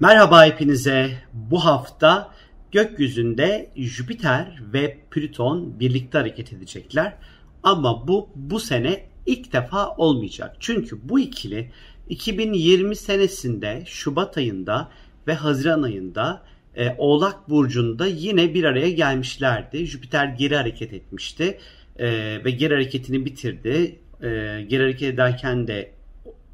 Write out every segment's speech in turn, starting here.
Merhaba hepinize. Bu hafta gökyüzünde Jüpiter ve Plüton birlikte hareket edecekler. Ama bu bu sene ilk defa olmayacak. Çünkü bu ikili 2020 senesinde Şubat ayında ve Haziran ayında e, Oğlak Burcu'nda yine bir araya gelmişlerdi. Jüpiter geri hareket etmişti e, ve geri hareketini bitirdi. E, geri hareket ederken de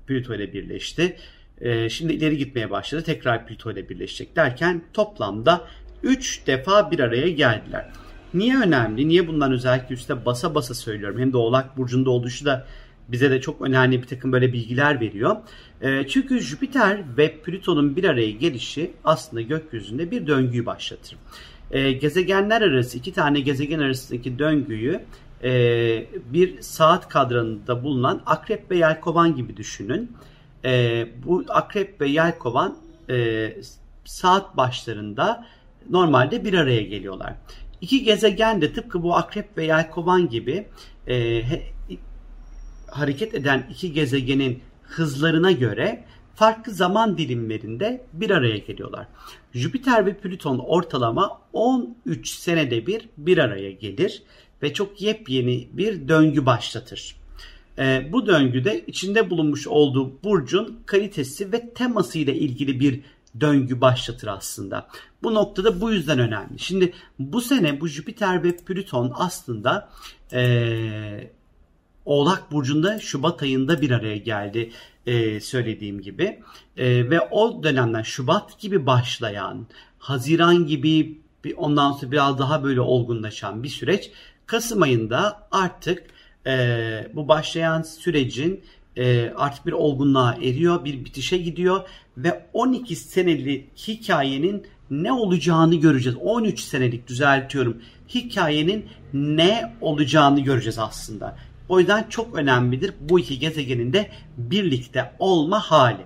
Plüto ile birleşti e, şimdi ileri gitmeye başladı. Tekrar Plüto ile birleşecek derken toplamda 3 defa bir araya geldiler. Niye önemli? Niye bundan özellikle üstte basa basa söylüyorum? Hem de Oğlak Burcu'nda oluşu da bize de çok önemli bir takım böyle bilgiler veriyor. E, çünkü Jüpiter ve Plüton'un bir araya gelişi aslında gökyüzünde bir döngüyü başlatır. E, gezegenler arası iki tane gezegen arasındaki döngüyü e, bir saat kadranında bulunan akrep ve yelkovan gibi düşünün e, bu akrep ve yelkovan e, saat başlarında normalde bir araya geliyorlar. İki gezegen de tıpkı bu akrep ve yelkovan gibi e, he, hareket eden iki gezegenin hızlarına göre farklı zaman dilimlerinde bir araya geliyorlar. Jüpiter ve Plüton ortalama 13 senede bir bir araya gelir ve çok yepyeni bir döngü başlatır. E, bu döngüde içinde bulunmuş olduğu burcun kalitesi ve teması ile ilgili bir döngü başlatır aslında. Bu noktada bu yüzden önemli. Şimdi bu sene bu Jüpiter ve Plüton aslında e, Oğlak Burcu'nda Şubat ayında bir araya geldi e, söylediğim gibi. E, ve o dönemden Şubat gibi başlayan, Haziran gibi ondan sonra biraz daha böyle olgunlaşan bir süreç Kasım ayında artık e, bu başlayan sürecin e, artık bir olgunluğa eriyor, bir bitişe gidiyor ve 12 senelik hikayenin ne olacağını göreceğiz. 13 senelik düzeltiyorum. Hikayenin ne olacağını göreceğiz aslında. O yüzden çok önemlidir bu iki gezegenin de birlikte olma hali.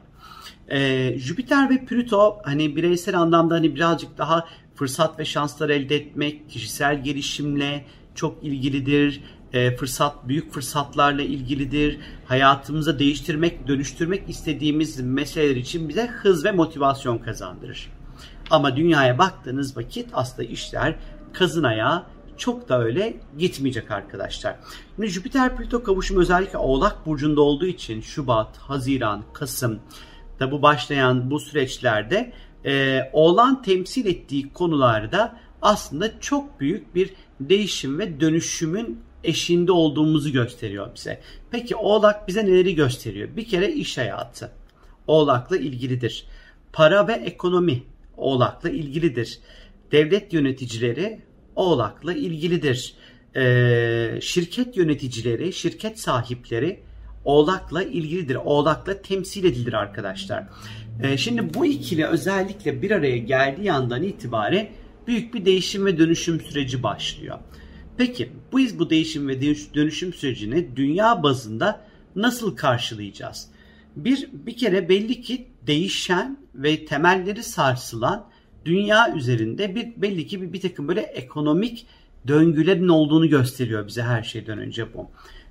Ee, Jüpiter ve Plüto hani bireysel anlamda hani birazcık daha fırsat ve şanslar elde etmek, kişisel gelişimle çok ilgilidir e, fırsat, büyük fırsatlarla ilgilidir. Hayatımıza değiştirmek, dönüştürmek istediğimiz meseleler için bize hız ve motivasyon kazandırır. Ama dünyaya baktığınız vakit aslında işler kazınaya çok da öyle gitmeyecek arkadaşlar. Şimdi Jüpiter Plüto kavuşumu özellikle Oğlak burcunda olduğu için Şubat, Haziran, Kasım da bu başlayan bu süreçlerde e, Oğlan temsil ettiği konularda aslında çok büyük bir değişim ve dönüşümün eşiğinde olduğumuzu gösteriyor bize. Peki Oğlak bize neleri gösteriyor? Bir kere iş hayatı. Oğlak'la ilgilidir. Para ve ekonomi Oğlak'la ilgilidir. Devlet yöneticileri Oğlak'la ilgilidir. Ee, şirket yöneticileri, şirket sahipleri Oğlak'la ilgilidir. Oğlak'la temsil edilir arkadaşlar. Ee, şimdi bu ikili özellikle bir araya geldiği andan itibaren büyük bir değişim ve dönüşüm süreci başlıyor. Peki biz bu değişim ve dönüşüm sürecini dünya bazında nasıl karşılayacağız? Bir, bir kere belli ki değişen ve temelleri sarsılan dünya üzerinde bir belli ki bir, bir takım böyle ekonomik döngülerin olduğunu gösteriyor bize her şeyden önce bu.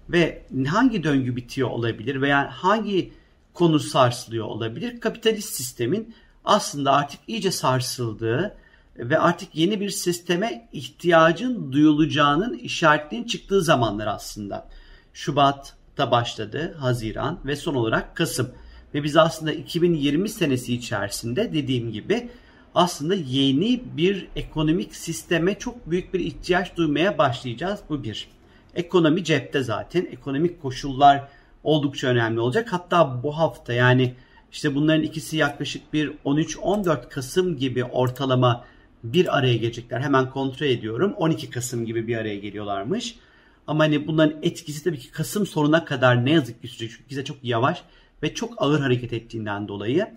Ve hangi döngü bitiyor olabilir veya hangi konu sarsılıyor olabilir? Kapitalist sistemin aslında artık iyice sarsıldığı ve artık yeni bir sisteme ihtiyacın duyulacağının işaretliğinin çıktığı zamanlar aslında. Şubat'ta başladı, Haziran ve son olarak Kasım. Ve biz aslında 2020 senesi içerisinde dediğim gibi aslında yeni bir ekonomik sisteme çok büyük bir ihtiyaç duymaya başlayacağız. Bu bir. Ekonomi cepte zaten. Ekonomik koşullar oldukça önemli olacak. Hatta bu hafta yani işte bunların ikisi yaklaşık bir 13-14 Kasım gibi ortalama bir araya gelecekler. Hemen kontrol ediyorum. 12 Kasım gibi bir araya geliyorlarmış. Ama hani bunların etkisi tabii ki Kasım sonuna kadar ne yazık ki sürecek. Çünkü bize çok yavaş ve çok ağır hareket ettiğinden dolayı.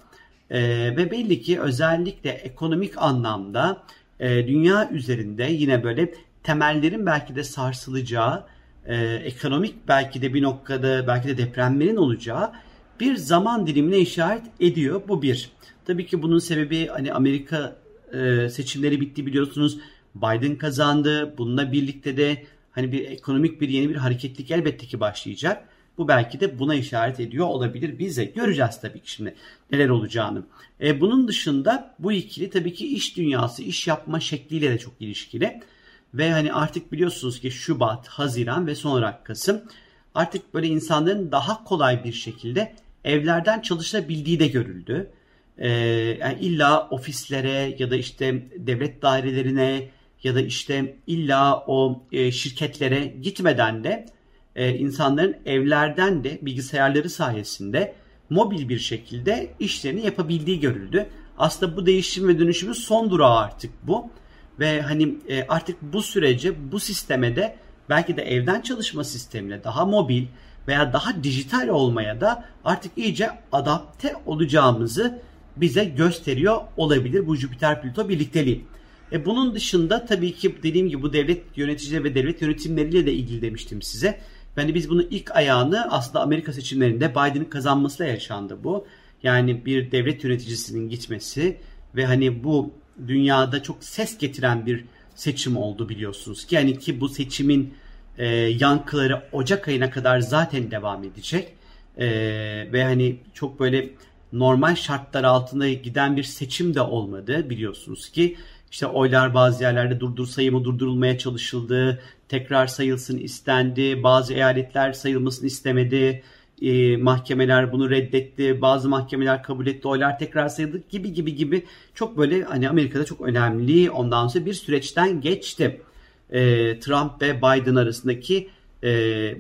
Ee, ve belli ki özellikle ekonomik anlamda e, dünya üzerinde yine böyle temellerin belki de sarsılacağı, e, ekonomik belki de bir noktada belki de depremlerin olacağı bir zaman dilimine işaret ediyor. Bu bir. Tabii ki bunun sebebi hani Amerika e, seçimleri bitti biliyorsunuz. Biden kazandı. Bununla birlikte de hani bir ekonomik bir yeni bir hareketlik elbette ki başlayacak. Bu belki de buna işaret ediyor olabilir bize. Göreceğiz tabii ki şimdi neler olacağını. E, bunun dışında bu ikili tabii ki iş dünyası, iş yapma şekliyle de çok ilişkili. Ve hani artık biliyorsunuz ki Şubat, Haziran ve sonra Kasım artık böyle insanların daha kolay bir şekilde evlerden çalışabildiği de görüldü. Ee, yani illa ofislere ya da işte devlet dairelerine ya da işte illa o e, şirketlere gitmeden de e, insanların evlerden de bilgisayarları sayesinde mobil bir şekilde işlerini yapabildiği görüldü. Aslında bu değişim ve dönüşümün son durağı artık bu. Ve hani e, artık bu sürece bu sisteme de belki de evden çalışma sistemine daha mobil veya daha dijital olmaya da artık iyice adapte olacağımızı bize gösteriyor olabilir bu Jüpiter Plüto birlikteliği. E bunun dışında tabii ki dediğim gibi bu devlet yöneticileri ve devlet yönetimleriyle de ilgili demiştim size. Yani biz bunu ilk ayağını aslında Amerika seçimlerinde Biden'ın kazanmasıyla yaşandı bu. Yani bir devlet yöneticisinin gitmesi ve hani bu dünyada çok ses getiren bir seçim oldu biliyorsunuz ki. Yani ki bu seçimin e, yankıları Ocak ayına kadar zaten devam edecek. E, ve hani çok böyle normal şartlar altında giden bir seçim de olmadı biliyorsunuz ki. İşte oylar bazı yerlerde durdur sayımı durdurulmaya çalışıldı. Tekrar sayılsın istendi. Bazı eyaletler sayılmasını istemedi. E, mahkemeler bunu reddetti. Bazı mahkemeler kabul etti. Oylar tekrar sayıldı gibi gibi gibi. Çok böyle hani Amerika'da çok önemli ondan sonra bir süreçten geçti. E, Trump ve Biden arasındaki e,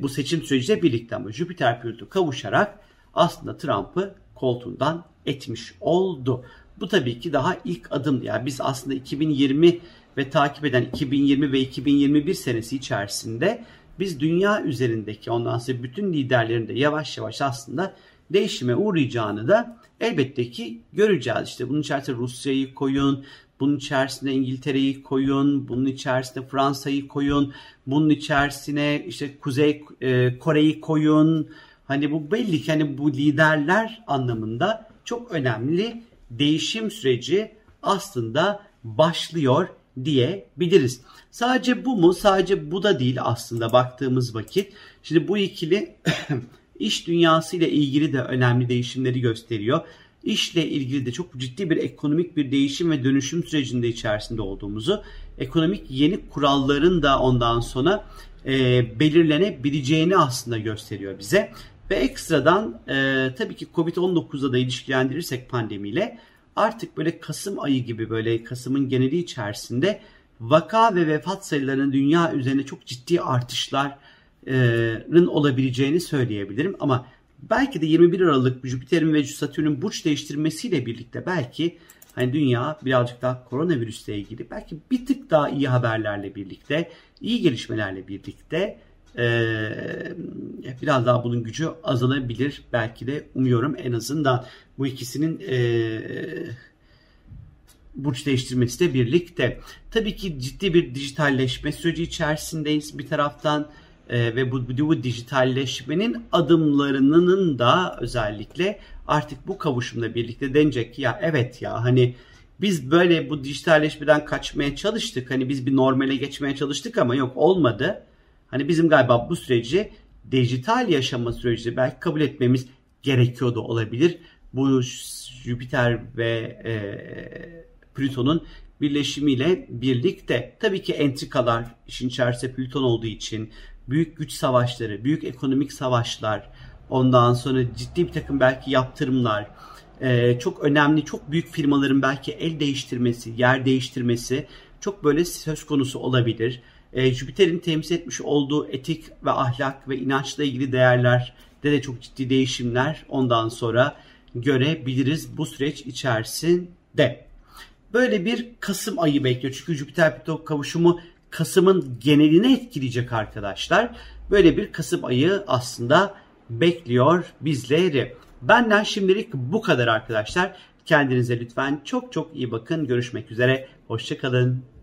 bu seçim süreciyle birlikte ama Jüpiter Plüto kavuşarak aslında Trump'ı koltuğundan etmiş oldu. Bu tabii ki daha ilk adım. Yani biz aslında 2020 ve takip eden 2020 ve 2021 senesi içerisinde biz dünya üzerindeki ondan sonra bütün liderlerin de yavaş yavaş aslında değişime uğrayacağını da elbette ki göreceğiz. İşte bunun içerisinde Rusya'yı koyun, bunun içerisinde İngiltere'yi koyun, bunun içerisinde Fransa'yı koyun, bunun içerisine işte Kuzey e, Kore'yi koyun. Hani bu belli ki hani bu liderler anlamında çok önemli değişim süreci aslında başlıyor diyebiliriz. Sadece bu mu? Sadece bu da değil aslında baktığımız vakit. Şimdi bu ikili iş dünyası ile ilgili de önemli değişimleri gösteriyor. İşle ilgili de çok ciddi bir ekonomik bir değişim ve dönüşüm sürecinde içerisinde olduğumuzu, ekonomik yeni kuralların da ondan sonra e, belirlenebileceğini aslında gösteriyor bize. Ve ekstradan e, tabii ki Covid-19'da da ilişkilendirirsek pandemiyle artık böyle Kasım ayı gibi böyle Kasım'ın geneli içerisinde vaka ve vefat sayılarının dünya üzerine çok ciddi artışların olabileceğini söyleyebilirim. Ama belki de 21 Aralık Jüpiter'in ve Satürn'ün burç değiştirmesiyle birlikte belki hani dünya birazcık daha koronavirüsle ilgili belki bir tık daha iyi haberlerle birlikte, iyi gelişmelerle birlikte ee, biraz daha bunun gücü azalabilir. Belki de umuyorum en azından bu ikisinin e, burç değiştirmesi de birlikte. Tabii ki ciddi bir dijitalleşme süreci içerisindeyiz bir taraftan e, ve bu, bu dijitalleşmenin adımlarının da özellikle artık bu kavuşumla birlikte denecek ki ya evet ya hani biz böyle bu dijitalleşmeden kaçmaya çalıştık. Hani biz bir normale geçmeye çalıştık ama yok olmadı. Hani bizim galiba bu süreci dijital yaşama süreci belki kabul etmemiz gerekiyordu olabilir. Bu Jüpiter ve e, Plüton'un birleşimiyle birlikte tabii ki entrikalar işin içerisinde Plüton olduğu için büyük güç savaşları, büyük ekonomik savaşlar, ondan sonra ciddi bir takım belki yaptırımlar, e, çok önemli, çok büyük firmaların belki el değiştirmesi, yer değiştirmesi çok böyle söz konusu olabilir e, Jüpiter'in temsil etmiş olduğu etik ve ahlak ve inançla ilgili değerlerde de çok ciddi değişimler ondan sonra görebiliriz bu süreç içerisinde. Böyle bir Kasım ayı bekliyor. Çünkü Jüpiter Plüto kavuşumu Kasım'ın genelini etkileyecek arkadaşlar. Böyle bir Kasım ayı aslında bekliyor bizleri. Benden şimdilik bu kadar arkadaşlar. Kendinize lütfen çok çok iyi bakın. Görüşmek üzere. Hoşçakalın.